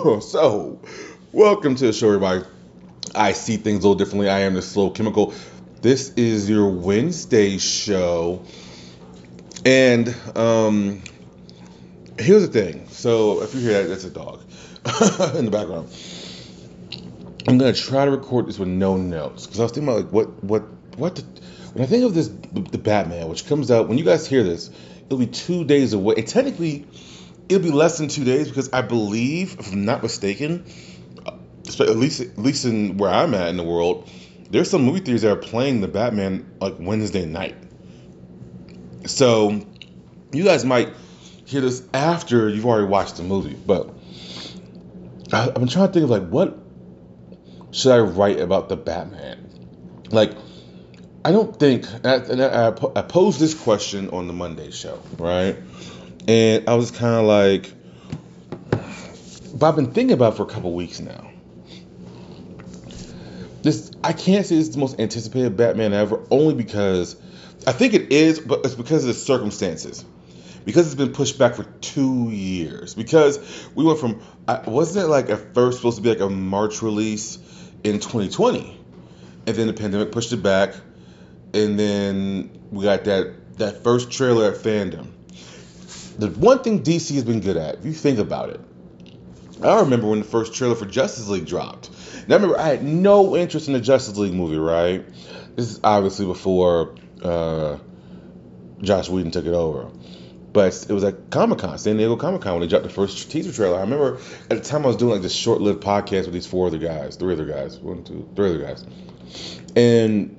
so, welcome to the show, everybody. I see things a little differently. I am the slow chemical. This is your Wednesday show, and um, here's the thing. So, if you hear that, that's a dog in the background. I'm gonna try to record this with no notes because I was thinking about like what what what the, when I think of this the Batman, which comes out when you guys hear this, it'll be two days away. And technically, it'll be less than two days because I believe, if I'm not mistaken, at least at least in where I'm at in the world, there's some movie theaters that are playing the Batman like Wednesday night. So you guys might hear this after you've already watched the movie, but I, I've been trying to think of like what should I write about the Batman? Like, I don't think, and I, I posed this question on the Monday show, right? And I was kind of like, but I've been thinking about for a couple weeks now. This I can't say it's the most anticipated Batman ever, only because I think it is, but it's because of the circumstances. Because it's been pushed back for two years. Because we went from wasn't it like at first supposed to be like a March release in 2020, and then the pandemic pushed it back, and then we got that that first trailer at FanDome. The one thing DC has been good at, if you think about it, I remember when the first trailer for Justice League dropped. I remember I had no interest in the Justice League movie, right? This is obviously before uh, Joss Whedon took it over. But it was at Comic Con, San Diego Comic Con, when they dropped the first teaser trailer. I remember at the time I was doing like this short lived podcast with these four other guys, three other guys, one, two, three other guys. And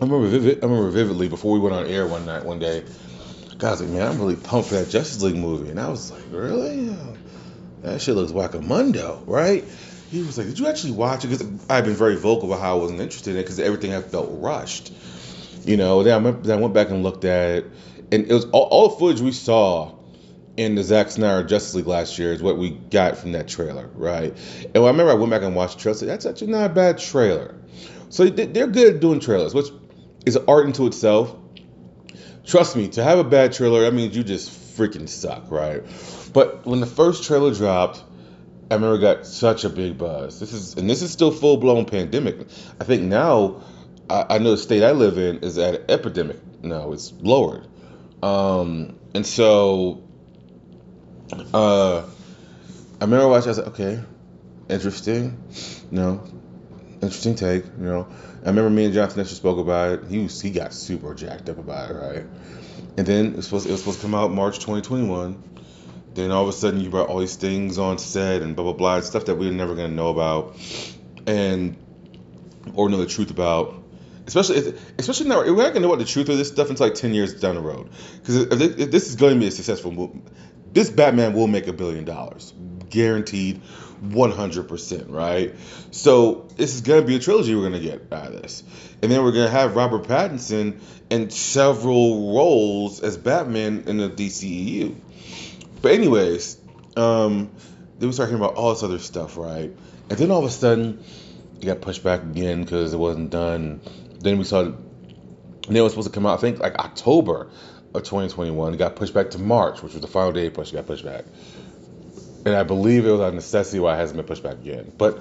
I remember vivid, I remember vividly before we went on air one night, one day, God, I was like, man, I'm really pumped for that Justice League movie. And I was like, really? That shit looks wackamundo, right? He was like, did you actually watch it? Because I've been very vocal about how I wasn't interested in it because everything had felt rushed. You know, then I, went, then I went back and looked at it and it was all, all the footage we saw in the Zack Snyder Justice League last year is what we got from that trailer, right? And I remember I went back and watched the trailer. That's actually not a bad trailer. So they're good at doing trailers, which is art into itself. Trust me, to have a bad trailer, that means you just freaking suck, right? But when the first trailer dropped, I remember got such a big buzz. This is and this is still full blown pandemic. I think now I, I know the state I live in is at an epidemic. No, it's lowered. Um, and so uh, I remember watching. I was like, okay, interesting. Know, interesting take. You know, I remember me and Jonathan Nestor spoke about it. He was he got super jacked up about it, right? And then it was supposed it was supposed to come out March 2021. Then all of a sudden you brought all these things on set and blah blah blah stuff that we were never gonna know about, and or know the truth about especially especially now we're not gonna know what the truth of this stuff until like ten years down the road. Because if, this is going to be a successful movie, this Batman will make a billion dollars, guaranteed, one hundred percent, right? So this is gonna be a trilogy we're gonna get out of this, and then we're gonna have Robert Pattinson in several roles as Batman in the DCEU. But anyways, um, they was talking about all this other stuff, right? And then all of a sudden, it got pushed back again because it wasn't done then we saw, then it was supposed to come out, I think, like October of 2021. It got pushed back to March, which was the final day push. It got pushed back. And I believe it was a necessity why it hasn't been pushed back again. But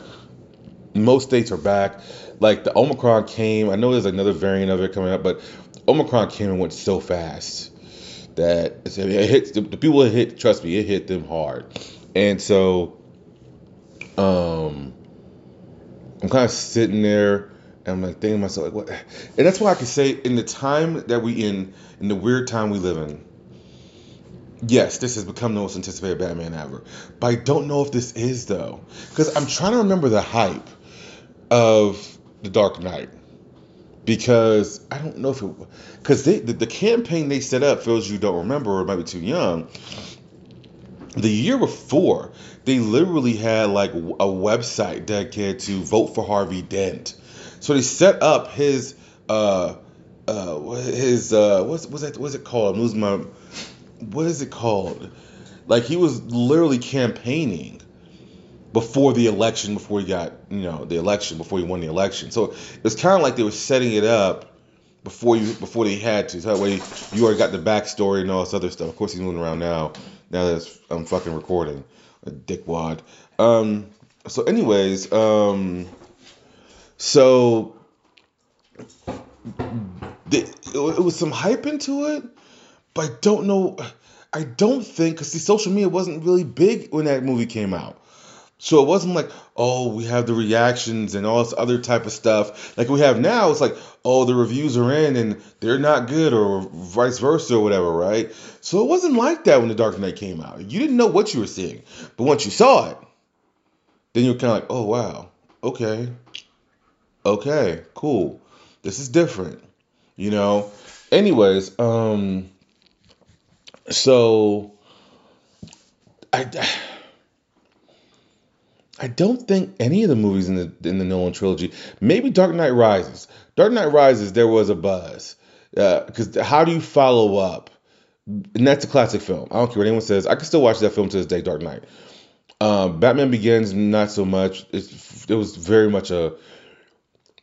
most states are back. Like the Omicron came. I know there's another variant of it coming up, but Omicron came and went so fast that it hit the, the people it hit. Trust me, it hit them hard. And so, um, I'm kind of sitting there and I'm like thinking to myself, like, what? And that's why I can say, in the time that we in, in the weird time we live in, yes, this has become the most anticipated Batman ever. But I don't know if this is though, because I'm trying to remember the hype of the Dark Knight. Because I don't know if it, because the, the campaign they set up, for those you don't remember or might be too young, the year before, they literally had like a website dedicated to vote for Harvey Dent so they set up his uh uh his uh what's what's that what's it called? I'm losing my what is it called? Like he was literally campaigning before the election, before he got you know the election, before he won the election. So it's kind of like they were setting it up before you before they had to. So that way you already got the backstory and all this other stuff. Of course, he's moving around now. Now that I'm fucking recording, a dickwad. Um. So, anyways, um. So. The, it was some hype into it, but I don't know. I don't think because the social media wasn't really big when that movie came out. So it wasn't like, oh, we have the reactions and all this other type of stuff like we have now. It's like, oh, the reviews are in and they're not good, or vice versa, or whatever, right? So it wasn't like that when The Dark Knight came out. You didn't know what you were seeing, but once you saw it, then you're kind of like, oh wow, okay, okay, cool, this is different, you know. Anyways, um, so I. I don't think any of the movies in the in the Nolan trilogy. Maybe Dark Knight Rises. Dark Knight Rises, there was a buzz because uh, how do you follow up? And that's a classic film. I don't care what anyone says. I can still watch that film to this day. Dark Knight. Um, Batman Begins, not so much. It was very much a.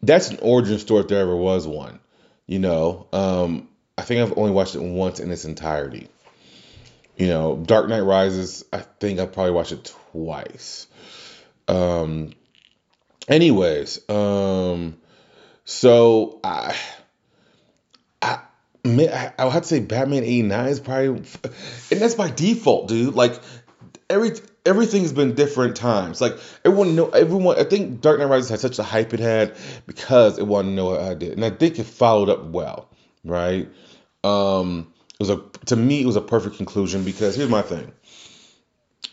That's an origin story if there ever was one. You know, um, I think I've only watched it once in its entirety. You know, Dark Knight Rises. I think I probably watched it twice. Um, anyways, um, so I, I, I would have to say Batman '89 is probably, and that's by default, dude. Like every everything's been different times. Like everyone know everyone. I think Dark Knight Rises had such a hype it had because it wanted to know what I did, and I think it followed up well, right? Um, was a to me it was a perfect conclusion because here's my thing.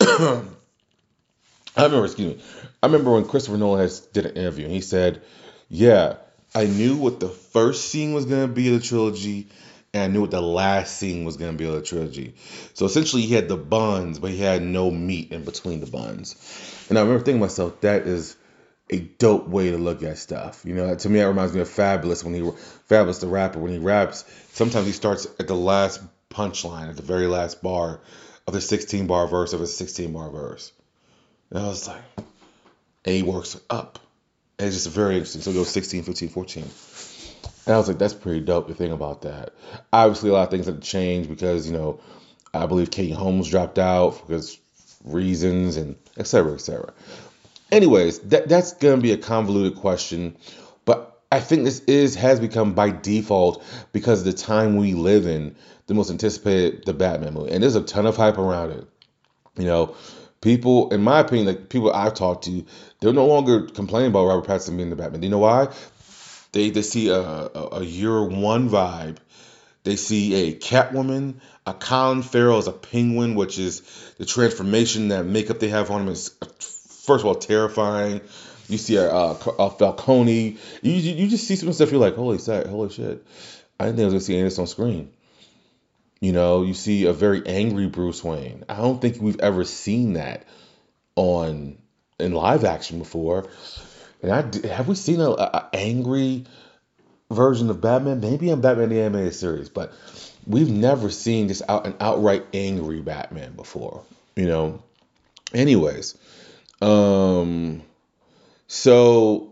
I remember, excuse me, I remember when Christopher Nolan has did an interview and he said, "Yeah, I knew what the first scene was gonna be of the trilogy, and I knew what the last scene was gonna be of the trilogy. So essentially, he had the buns, but he had no meat in between the buns. And I remember thinking to myself, that is a dope way to look at stuff. You know, to me, that reminds me of Fabolous when he Fabolous the rapper when he raps. Sometimes he starts at the last punchline, at the very last bar of the 16 bar verse of a 16 bar verse. And I was like, A works up. And it's just very interesting. So it goes 16, 15, 14. And I was like, that's pretty dope to think about that. Obviously, a lot of things have changed because, you know, I believe Katie Holmes dropped out because reasons and et cetera, et cetera. Anyways, that, that's going to be a convoluted question. But I think this is has become by default because the time we live in the most anticipated the Batman movie. And there's a ton of hype around it. You know, people, in my opinion, like people I've talked to, they're no longer complaining about Robert Pattinson being the Batman. Do you know why? They they see a, a, a year one vibe. They see a Catwoman, a Colin Farrell as a Penguin, which is the transformation, that makeup they have on him is first of all terrifying. You see a, a, a Falcone. You, you just see some stuff. You're like, holy shit, holy shit. I didn't think I was gonna see any of this on screen. You know, you see a very angry Bruce Wayne. I don't think we've ever seen that on in live action before. And I have we seen a, a angry version of Batman? Maybe in Batman the animated series, but we've never seen just out an outright angry Batman before. You know. Anyways, um, so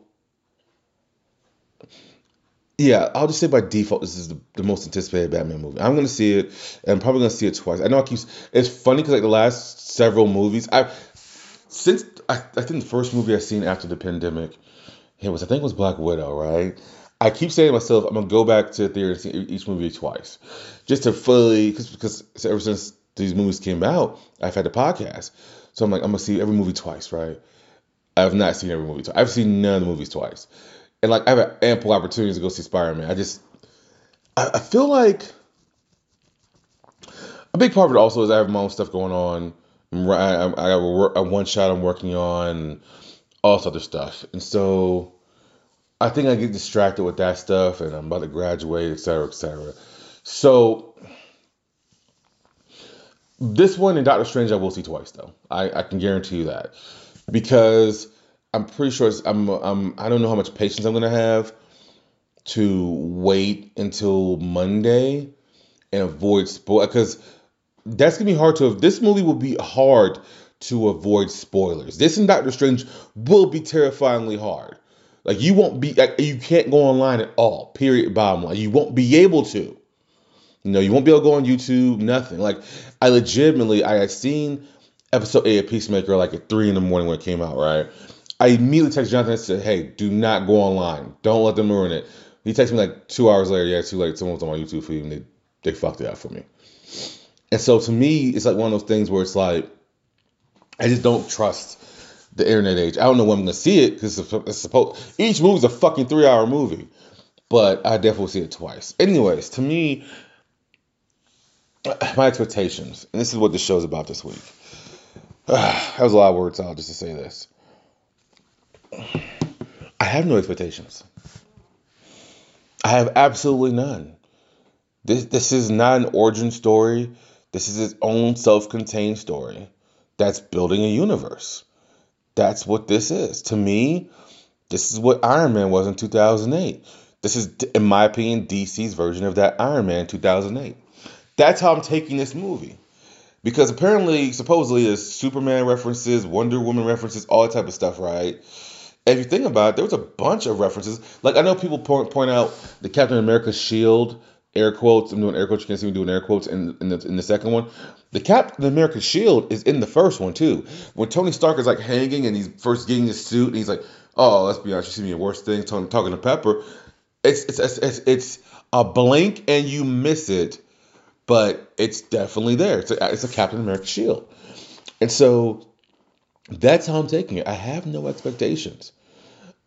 yeah, I'll just say by default, this is the, the most anticipated Batman movie. I'm gonna see it, and I'm probably gonna see it twice. I know I keep. It's funny because like the last several movies, I since I, I think the first movie I seen after the pandemic, it was I think it was Black Widow, right? I keep saying to myself, I'm gonna go back to the theater and see each movie twice, just to fully because because ever since these movies came out, I've had the podcast, so I'm like I'm gonna see every movie twice, right? I have not seen every movie twice. I've seen none of the movies twice and like I have ample opportunities to go see Spider Man. I just I, I, feel like a big part of it also is I have my own stuff going on. I, I, a, a one shot I'm working on, all this other stuff, and so I think I get distracted with that stuff, and I'm about to graduate, et cetera, et cetera. So this one and Doctor Strange I will see twice though. I, I can guarantee you that because I'm pretty sure I'm, I'm I don't know how much patience I'm gonna have to wait until Monday and avoid spoil because that's gonna be hard to. This movie will be hard to avoid spoilers. This and Doctor Strange will be terrifyingly hard. Like you won't be like, you can't go online at all. Period. Bottom line, you won't be able to. You know, you won't be able to go on YouTube. Nothing. Like I legitimately, I had seen episode eight of Peacemaker like at three in the morning when it came out. Right. I immediately texted Jonathan and said, "Hey, do not go online. Don't let them ruin it." He texted me like two hours later. Yeah, too late. Someone was on my YouTube feed and they they fucked it up for me. And so to me, it's like one of those things where it's like I just don't trust the internet age. I don't know when I'm gonna see it because it's supposed each movie's a fucking three hour movie, but I definitely see it twice. Anyways, to me, my expectations, and this is what the show's about this week. that was a lot of words out just to say this. I have no expectations. I have absolutely none. This this is not an origin story. This is its own self-contained story that's building a universe. That's what this is. To me, this is what Iron Man was in 2008. This is, in my opinion, DC's version of that Iron Man 2008. That's how I'm taking this movie. Because apparently, supposedly, there's Superman references, Wonder Woman references, all that type of stuff, right? If you think about it, there was a bunch of references. Like, I know people point, point out the Captain America shield, air quotes. I'm doing air quotes. You can't see me doing air quotes in, in, the, in the second one. The Captain America shield is in the first one, too. When Tony Stark is like hanging and he's first getting his suit and he's like, oh, let's be honest, you see me a worse things, talking, talking to Pepper. It's, it's, it's, it's, it's a blink and you miss it but it's definitely there. It's a, it's a Captain America shield. And so that's how I'm taking it. I have no expectations.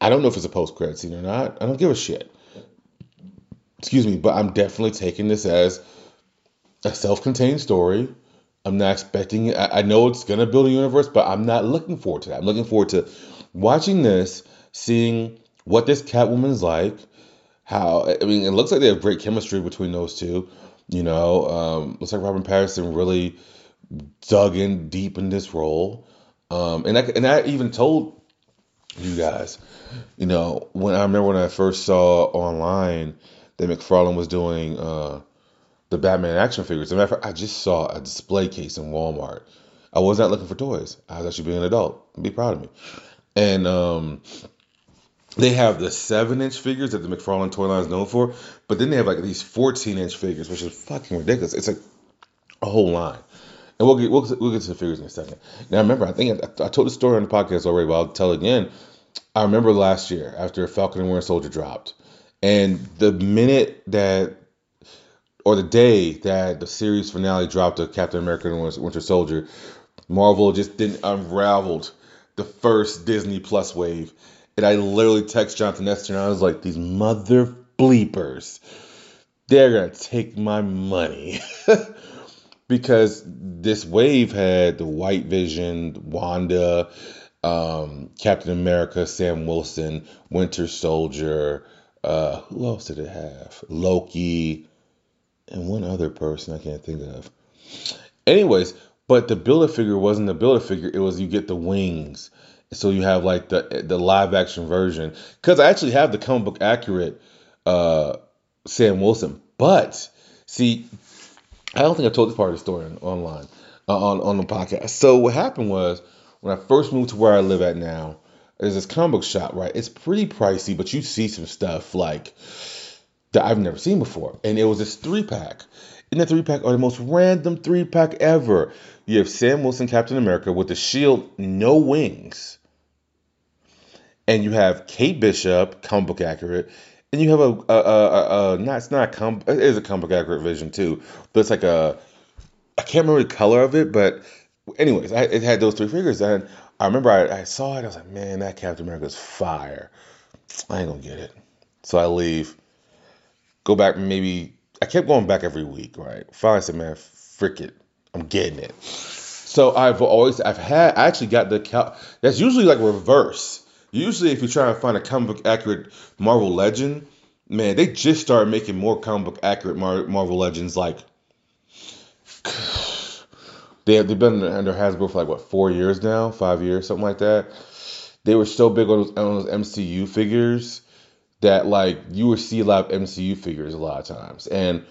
I don't know if it's a post credit scene or not. I don't give a shit. Excuse me, but I'm definitely taking this as a self contained story. I'm not expecting it. I, know it's going to build a universe, but I'm not looking forward to that. I'm looking forward to watching this, seeing what this Catwoman's like. How, I mean, it looks like they have great chemistry between those two. You know, um, looks like Robin Pattinson really dug in deep in this role. Um, and I and I even told you guys, you know, when I remember when I first saw online that McFarlane was doing uh, the Batman action figures. As matter of fact, I just saw a display case in Walmart. I was not looking for toys. I was actually being an adult. Be proud of me. And um, they have the seven inch figures that the McFarlane toy line is known for, but then they have like these 14 inch figures, which is fucking ridiculous. It's like a whole line. And we'll get, we'll, we'll get to the figures in a second. Now, remember, I think I, I told the story on the podcast already, but I'll tell it again. I remember last year after Falcon and Winter Soldier dropped, and the minute that, or the day that the series finale dropped of Captain America and Winter Soldier, Marvel just didn't unraveled the first Disney Plus wave and I literally text Jonathan Nestor and I was like, these mother bleepers, they're going to take my money. because this wave had the White Vision, Wanda, um, Captain America, Sam Wilson, Winter Soldier. Uh, who else did it have? Loki, and one other person I can't think of. Anyways, but the build a figure wasn't the build a figure. It was you get the wings so you have like the the live action version because I actually have the comic book accurate uh, Sam Wilson, but see, I don't think I told this part of the story on, online uh, on on the podcast. So what happened was when I first moved to where I live at now, there's this comic book shop, right? It's pretty pricey, but you see some stuff like that I've never seen before, and it was this three pack. In the three pack are the most random three pack ever. You have Sam Wilson, Captain America, with the shield, no wings and you have Kate Bishop, comic book accurate, and you have a, a, a, a not it's not a com it is a comic book accurate vision too, but it's like a I can't remember the color of it, but anyways, I, it had those three figures, and I remember I, I saw it, I was like, man, that Captain America's fire. I ain't gonna get it, so I leave, go back maybe. I kept going back every week, right? Finally, I said, man, frick it, I'm getting it. So I've always I've had I actually got the. That's usually like reverse Usually, if you're trying to find a comic book accurate Marvel Legend, man, they just started making more comic book accurate Mar- Marvel Legends. Like they have, they've been under Hasbro for like what four years now, five years, something like that. They were so big on those, on those MCU figures that like you would see a lot of MCU figures a lot of times. And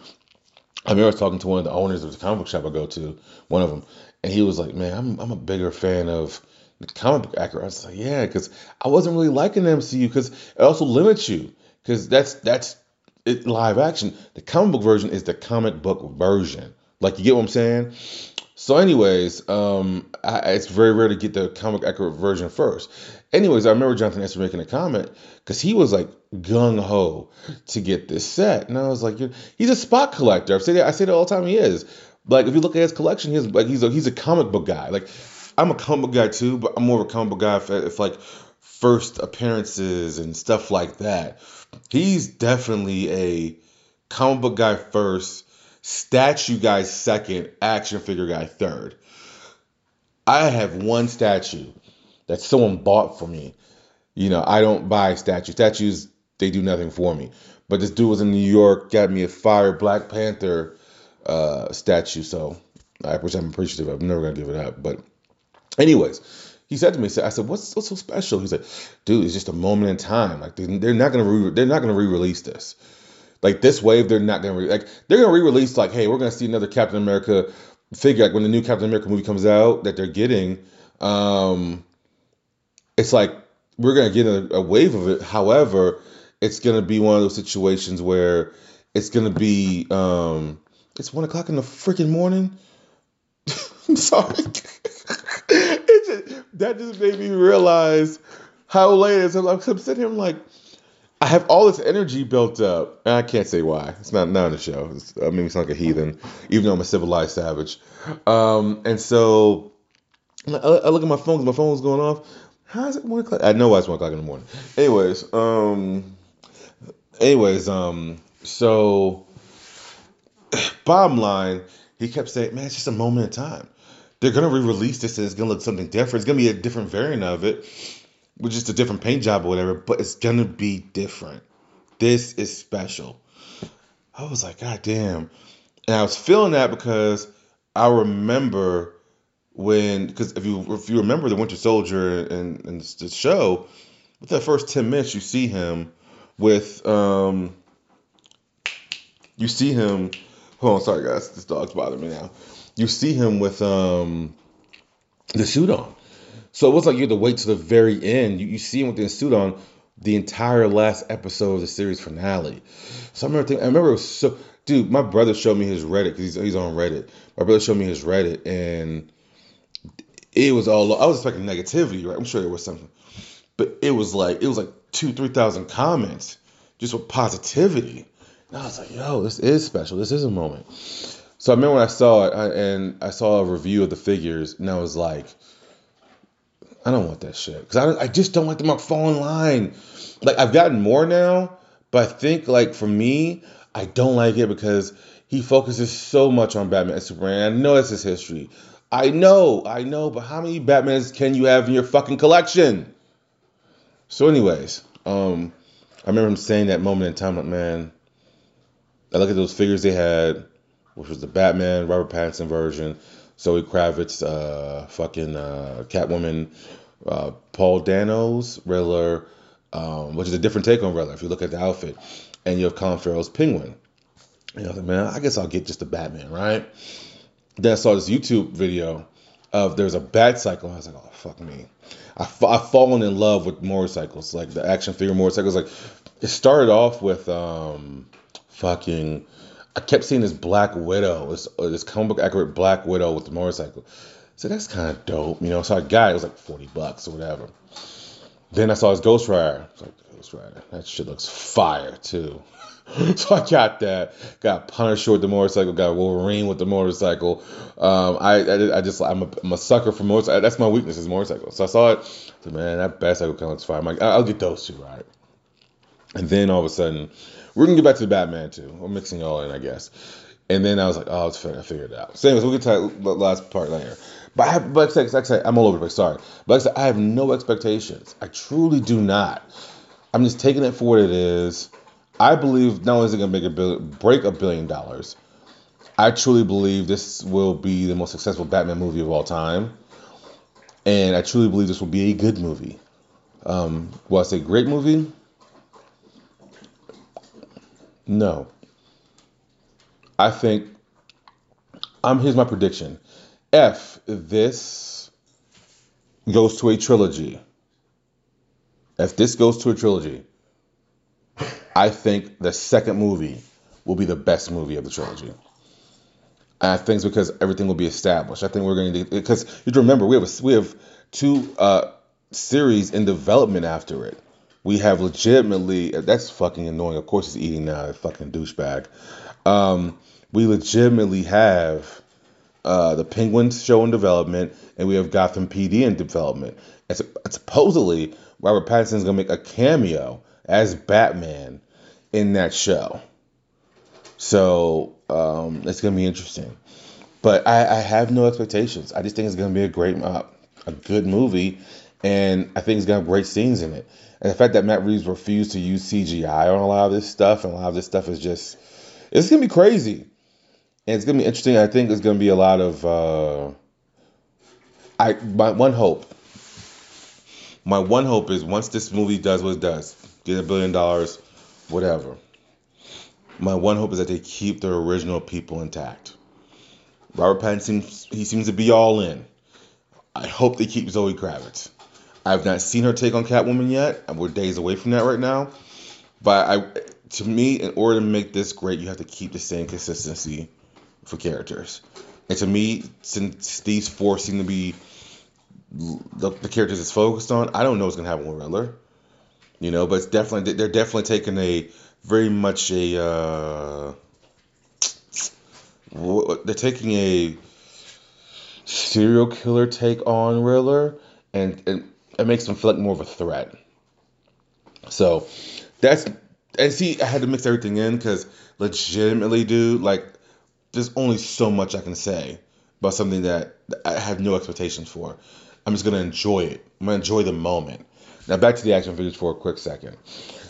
I remember talking to one of the owners of the comic book shop I go to, one of them, and he was like, "Man, I'm I'm a bigger fan of comic book accurate. I was like, yeah, because I wasn't really liking the MCU because it also limits you because that's that's it live action. The comic book version is the comic book version. Like you get what I'm saying? So, anyways, um, I, it's very rare to get the comic accurate version first. Anyways, I remember Jonathan Nestor making a comment because he was like gung ho to get this set, and I was like, he's a spot collector. I say that I say that all the time. He is. Like if you look at his collection, he's like he's a he's a comic book guy. Like I'm a comic book guy too, but I'm more of a comic book guy if, if like first appearances and stuff like that. He's definitely a comic book guy first, statue guy second, action figure guy third. I have one statue that someone bought for me. You know, I don't buy statues. Statues, they do nothing for me. But this dude was in New York, got me a fire Black Panther uh, statue. So, I, which I'm appreciative of. I'm never gonna give it up. But, anyways, he said to me, I said, "What's, what's so special?" He's like, "Dude, it's just a moment in time. Like they're not gonna re- they're not gonna re-release this. Like this wave, they're not gonna re- like they're gonna re-release like, hey, we're gonna see another Captain America figure. Like when the new Captain America movie comes out that they're getting, um, it's like we're gonna get a, a wave of it. However, it's gonna be one of those situations where it's gonna be um, it's one o'clock in the freaking morning. I'm sorry. That just made me realize how late it is. I'm, I'm sitting here, I'm like, I have all this energy built up, and I can't say why. It's not not on the show. It's, I mean, it's like a heathen, even though I'm a civilized savage. Um, and so I, I look at my phone. My phone's going off. How is it one o'clock? I know why it's one o'clock in the morning. Anyways, um, anyways, um, so bottom line, he kept saying, "Man, it's just a moment in time." They're gonna re-release this and it's gonna look something different. It's gonna be a different variant of it, with just a different paint job or whatever, but it's gonna be different. This is special. I was like, God damn. And I was feeling that because I remember when because if you if you remember the Winter Soldier and, and the show, with the first ten minutes you see him with um you see him hold on, sorry guys, this dog's bothering me now you see him with um the suit on. So it was like you had to wait to the very end. You, you see him with the suit on the entire last episode of the series finale. So I remember thinking, I remember it was so dude, my brother showed me his Reddit because he's, he's on Reddit. My brother showed me his Reddit and it was all I was expecting negativity, right? I'm sure there was something. But it was like it was like two, three thousand comments just with positivity. And I was like, yo, this is special. This is a moment. So I remember when I saw it, I, and I saw a review of the figures, and I was like, I don't want that shit because I, I just don't want them to fall in line. Like I've gotten more now, but I think like for me, I don't like it because he focuses so much on Batman and Superman. I know it's his history. I know, I know, but how many Batmans can you have in your fucking collection? So, anyways, um, I remember him saying that moment in time, like, man, I look at those figures they had which was the Batman Robert Pattinson version, Zoe Kravitz, uh, fucking uh, Catwoman, uh, Paul Dano's Riddler, um, which is a different take on Riddler if you look at the outfit, and you have Colin Farrell's Penguin. Was like, man, I guess I'll get just the Batman, right? Then I saw this YouTube video of there's a bat cycle. I was like, oh fuck me. I I've fallen in love with motorcycles, like the action figure motorcycles. Like it started off with um fucking I kept seeing this Black Widow, this, uh, this comic book accurate Black Widow with the motorcycle. So that's kind of dope, you know. So I got it. It was like forty bucks or whatever. Then I saw his Ghost Rider. Like, Ghost Rider, that shit looks fire too. so I got that. Got Punisher with the motorcycle. Got Wolverine with the motorcycle. Um, I, I, I just I'm a, I'm a sucker for motorcycle. That's my weakness is motorcycles. So I saw it. So man, that bat cycle kind of looks fire. I'm like, I'll get those two right. And then all of a sudden, we're gonna get back to the Batman too. I'm mixing all in, I guess. And then I was like, oh, it's fair. I figured it out. Same as we'll get to the last part later. But I have, but like I said, I'm all over the place. Sorry, but like I said, I have no expectations. I truly do not. I'm just taking it for what it is. I believe not only is it gonna make a billion, break a billion dollars, I truly believe this will be the most successful Batman movie of all time, and I truly believe this will be a good movie. Um, will I say great movie? No. I think um here's my prediction. If this goes to a trilogy, if this goes to a trilogy, I think the second movie will be the best movie of the trilogy. And I think it's because everything will be established. I think we're going to because you remember we have a, we have two uh, series in development after it. We have legitimately that's fucking annoying. Of course, he's eating now, fucking douchebag. Um, we legitimately have uh, the Penguins show in development, and we have Gotham PD in development. And, and supposedly, Robert Pattinson's gonna make a cameo as Batman in that show. So um, it's gonna be interesting. But I, I, have no expectations. I just think it's gonna be a great, uh, a good movie, and I think it's have great scenes in it. And the fact that Matt Reeves refused to use CGI on a lot of this stuff, and a lot of this stuff is just, it's gonna be crazy, and it's gonna be interesting. I think it's gonna be a lot of, uh, I my one hope, my one hope is once this movie does what it does, get a billion dollars, whatever. My one hope is that they keep the original people intact. Robert Pattinson, he seems to be all in. I hope they keep Zoe Kravitz. I've not seen her take on Catwoman yet, and we're days away from that right now. But I, to me, in order to make this great, you have to keep the same consistency for characters. And to me, since these four seem to be the, the characters it's focused on, I don't know what's gonna happen with Riddler. You know, but it's definitely they're definitely taking a very much a uh, they're taking a serial killer take on Riddler, and, and it makes them feel like more of a threat. So that's and see, I had to mix everything in because legitimately, dude, like there's only so much I can say about something that I have no expectations for. I'm just gonna enjoy it. I'm gonna enjoy the moment. Now back to the action figures for a quick second.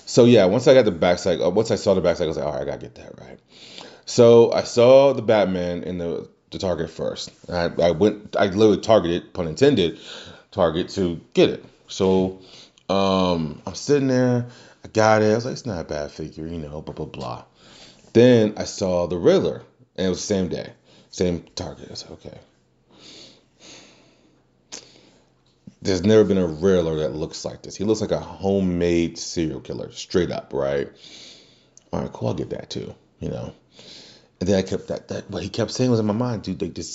So yeah, once I got the backside, uh, once I saw the backside, I was like, all right, I gotta get that right. So I saw the Batman in the the Target first. I, I went, I literally targeted, pun intended, Target to get it. So um, I'm sitting there, I got it. I was like, it's not a bad figure, you know, blah blah blah. Then I saw the Riddler, and it was the same day, same Target. I was like, okay. There's never been a Riddler that looks like this. He looks like a homemade serial killer, straight up, right? All right, cool. I'll get that too. You know. And then I kept that that what he kept saying was in my mind, dude. They this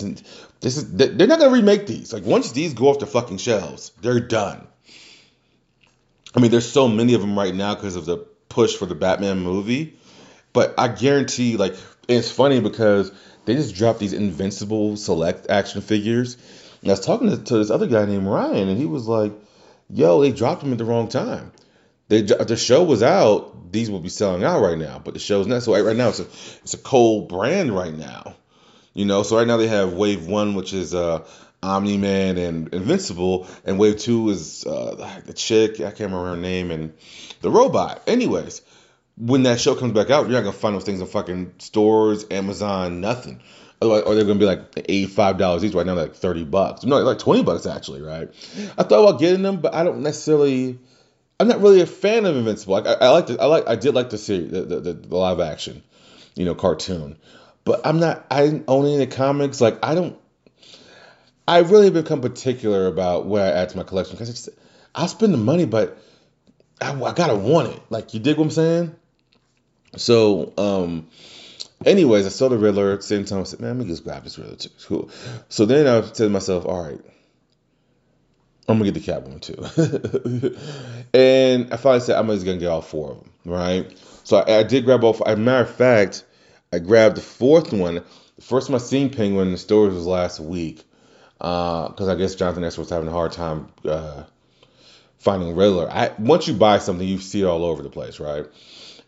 this is they're not gonna remake these. Like once these go off the fucking shelves, they're done. I mean, there's so many of them right now because of the push for the Batman movie. But I guarantee, like, it's funny because they just dropped these Invincible Select action figures. And I was talking to, to this other guy named Ryan, and he was like, "Yo, they dropped them at the wrong time." They, the show was out, these will be selling out right now. But the show's not. So right, right now, it's a it's a cold brand right now. You know, so right now they have Wave One, which is uh, Omni Man and Invincible, and Wave Two is uh, the chick I can't remember her name and the robot. Anyways, when that show comes back out, you're not gonna find those things in fucking stores, Amazon, nothing. Otherwise, or they're gonna be like eighty-five dollars each. Right now, like thirty bucks. No, like twenty bucks actually. Right? I thought about getting them, but I don't necessarily. I'm not really a fan of Invincible. I, I like I like I did like the series, the, the, the live action, you know, cartoon. But I'm not. I didn't own any comics. Like I don't. I really become particular about where I add to my collection because I'll spend the money, but I, I, gotta want it. Like you dig what I'm saying? So, um, anyways, I saw the Riddler at the same time. I said, man, let me just grab this Riddler too. Cool. So then I said to myself, all right, I'm gonna get the Catwoman too. and I finally said I'm just gonna get all four of them, right? So I, I did grab all. As a matter of fact, I grabbed the fourth one. The first time I seen Penguin in the stores was last week, because uh, I guess Jonathan X was having a hard time uh, finding Riddler. I once you buy something, you see it all over the place, right?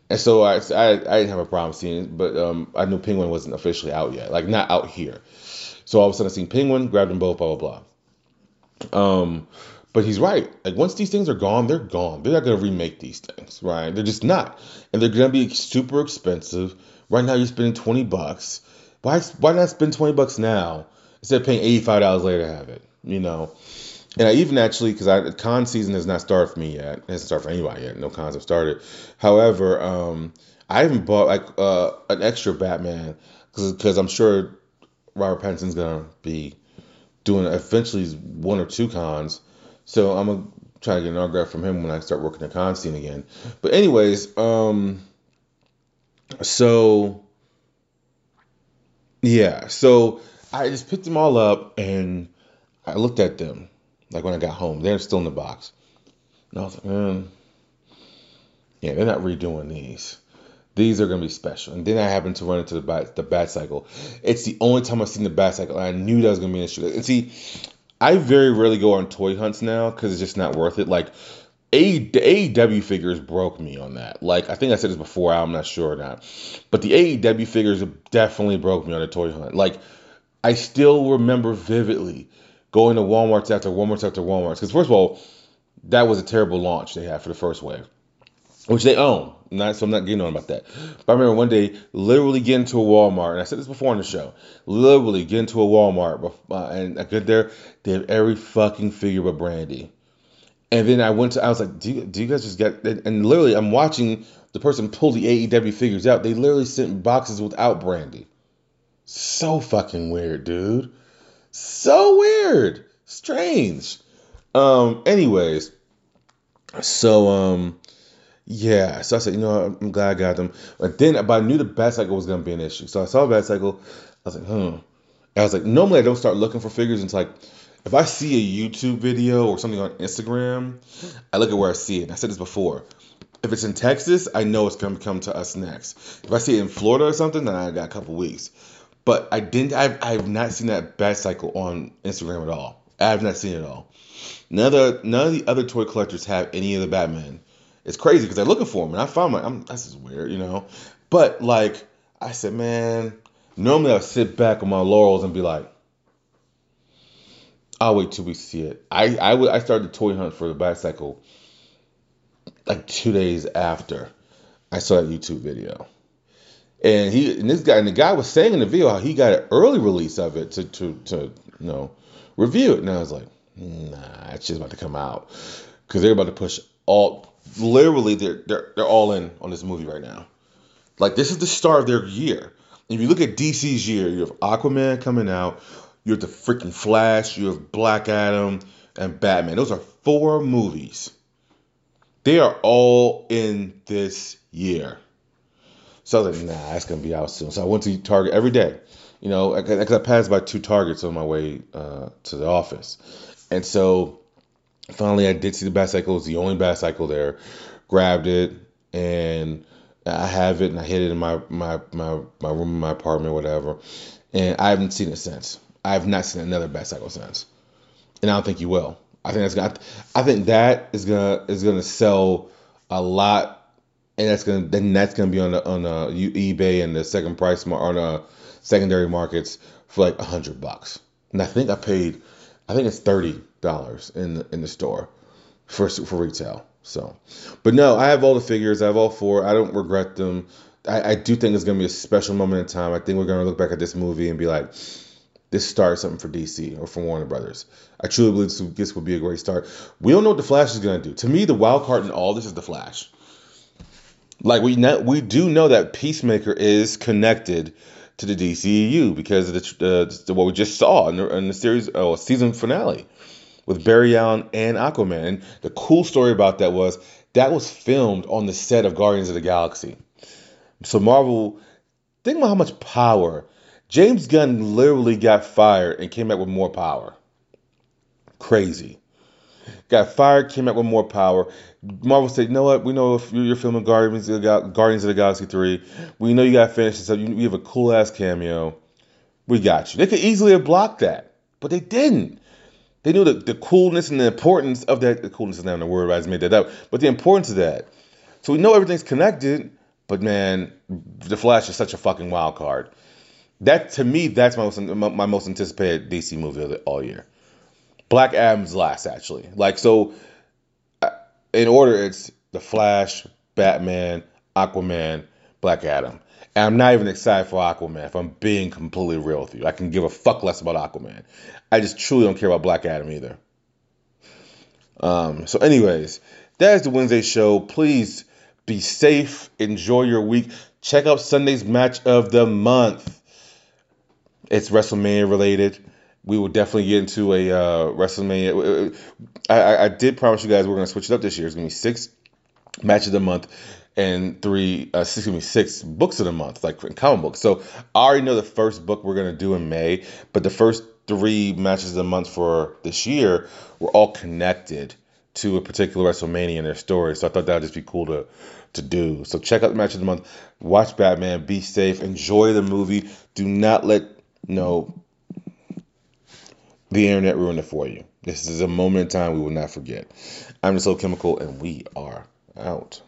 And so I, I, I didn't have a problem seeing it, but um, I knew Penguin wasn't officially out yet, like not out here. So all of a sudden I seen Penguin, grabbed them both, blah blah blah. Um, but he's right. Like once these things are gone, they're gone. They're not gonna remake these things, right? They're just not, and they're gonna be super expensive. Right now, you're spending twenty bucks. Why why not spend twenty bucks now instead of paying eighty five dollars later to have it? You know. And I even actually, because con season has not started for me yet. It hasn't started for anybody yet. No cons have started. However, um, I even bought like uh, an extra Batman because I'm sure Robert Pattinson's gonna be doing eventually one or two cons. So I'm gonna try to get an autograph from him when I start working at Constantine again. But anyways, um, so yeah, so I just picked them all up and I looked at them like when I got home. They're still in the box, and I was like, man, yeah, they're not redoing these. These are gonna be special. And then I happened to run into the bat, the cycle. It's the only time I've seen the bat cycle. I knew that was gonna be an issue. And see, I very rarely go on toy hunts now because it's just not worth it. Like a, the AEW figures broke me on that. Like I think I said this before, I'm not sure or not. But the AEW figures definitely broke me on the toy hunt. Like I still remember vividly going to Walmart's after Walmart's after Walmart's. Because first of all, that was a terrible launch they had for the first wave which they own. Not, so I'm not getting on about that. But I remember one day literally getting to a Walmart, and I said this before on the show. Literally getting to a Walmart, uh, and I get there, they have every fucking figure but Brandi. And then I went to, I was like, do you, do you guys just get? And literally, I'm watching the person pull the AEW figures out. They literally sent boxes without Brandi. So fucking weird, dude. So weird. Strange. Um. Anyways, so um yeah, so I said, you know, I'm glad I got them. But then, but I knew the bat cycle was gonna be an issue. So I saw a bat cycle. I was like, hmm. I was like, normally I don't start looking for figures until like, if I see a YouTube video or something on Instagram, I look at where I see it. And I said this before. If it's in Texas, I know it's gonna come to us next. If I see it in Florida or something, then I got a couple weeks. But I didn't. I've, I've not seen that bat cycle on Instagram at all. I have not seen it at all. None of the, none of the other toy collectors have any of the Batman it's crazy because they're looking for him, and I found my, I'm, this is weird, you know. But like I said, man, normally I sit back on my laurels and be like, I'll wait till we see it. I I, w- I started the toy hunt for the bat cycle like two days after I saw that YouTube video. And he and this guy and the guy was saying in the video how he got an early release of it to to to you know review it. And I was like, nah, it's just about to come out because they're about to push all literally they're they're they're all in on this movie right now. Like this is the start of their year. If you look at DC's year, you have Aquaman coming out, you have the freaking Flash, you have Black Adam and Batman. Those are four movies. They are all in this year. So I was like, nah, it's gonna be out soon. So I went to Target every day. You know, because I passed by two Targets on my way uh, to the office, and so finally I did see the bat cycle. It was the only bat cycle there. Grabbed it and I have it and I hid it in my my my, my room in my apartment, whatever. And I haven't seen it since. I have not seen another bat cycle since. And I don't think you will. I think that's gonna. I think that is gonna is gonna sell a lot, and that's gonna then that's gonna be on the on the eBay and the second price on the secondary markets for like a hundred bucks. And I think I paid, I think it's thirty dollars in the, in the store for for retail. So, but no, I have all the figures. I have all four. I don't regret them. I, I do think it's gonna be a special moment in time. I think we're gonna look back at this movie and be like, this started something for DC or for Warner Brothers. I truly believe this, this would be a great start. We don't know what the Flash is gonna do. To me, the wild card in all this is the Flash. Like we know, we do know that Peacemaker is connected to the DCEU because of the, uh, what we just saw in the, in the series oh, season finale with Barry Allen and Aquaman. And the cool story about that was that was filmed on the set of Guardians of the Galaxy. So Marvel, think about how much power. James Gunn literally got fired and came back with more power. Crazy. Got fired, came back with more power. Marvel said, you know what? We know if you're filming Guardians of the, Guardians of the Galaxy 3, we know you got finished. So. You, have a cool ass cameo. We got you. They could easily have blocked that, but they didn't. They knew the, the coolness and the importance of that. The coolness is not in the word, I just made that up. But the importance of that. So we know everything's connected, but man, the Flash is such a fucking wild card. That to me, that's my most my most anticipated DC movie of the, all year. Black Adam's last, actually. Like so, uh, in order, it's the Flash, Batman, Aquaman, Black Adam. And I'm not even excited for Aquaman, if I'm being completely real with you. I can give a fuck less about Aquaman. I just truly don't care about Black Adam either. Um, so, anyways, that is the Wednesday show. Please be safe. Enjoy your week. Check out Sunday's match of the month. It's WrestleMania related. we will definitely get into a uh, WrestleMania. I, I, I did promise you guys we're going to switch it up this year. It's going to be six match of the month and three, uh, excuse me, six books of the month, like in comic books. So I already know the first book we're to do in May, but the first three matches of the month for this year were all connected to a particular WrestleMania in their story. So I thought that would just be cool to to do. So check out the match of the month. Watch Batman. Be safe. Enjoy the movie. Do not let know the internet ruin it for you. This is a moment in time we will not forget. I'm the Slow Chemical, and we are out.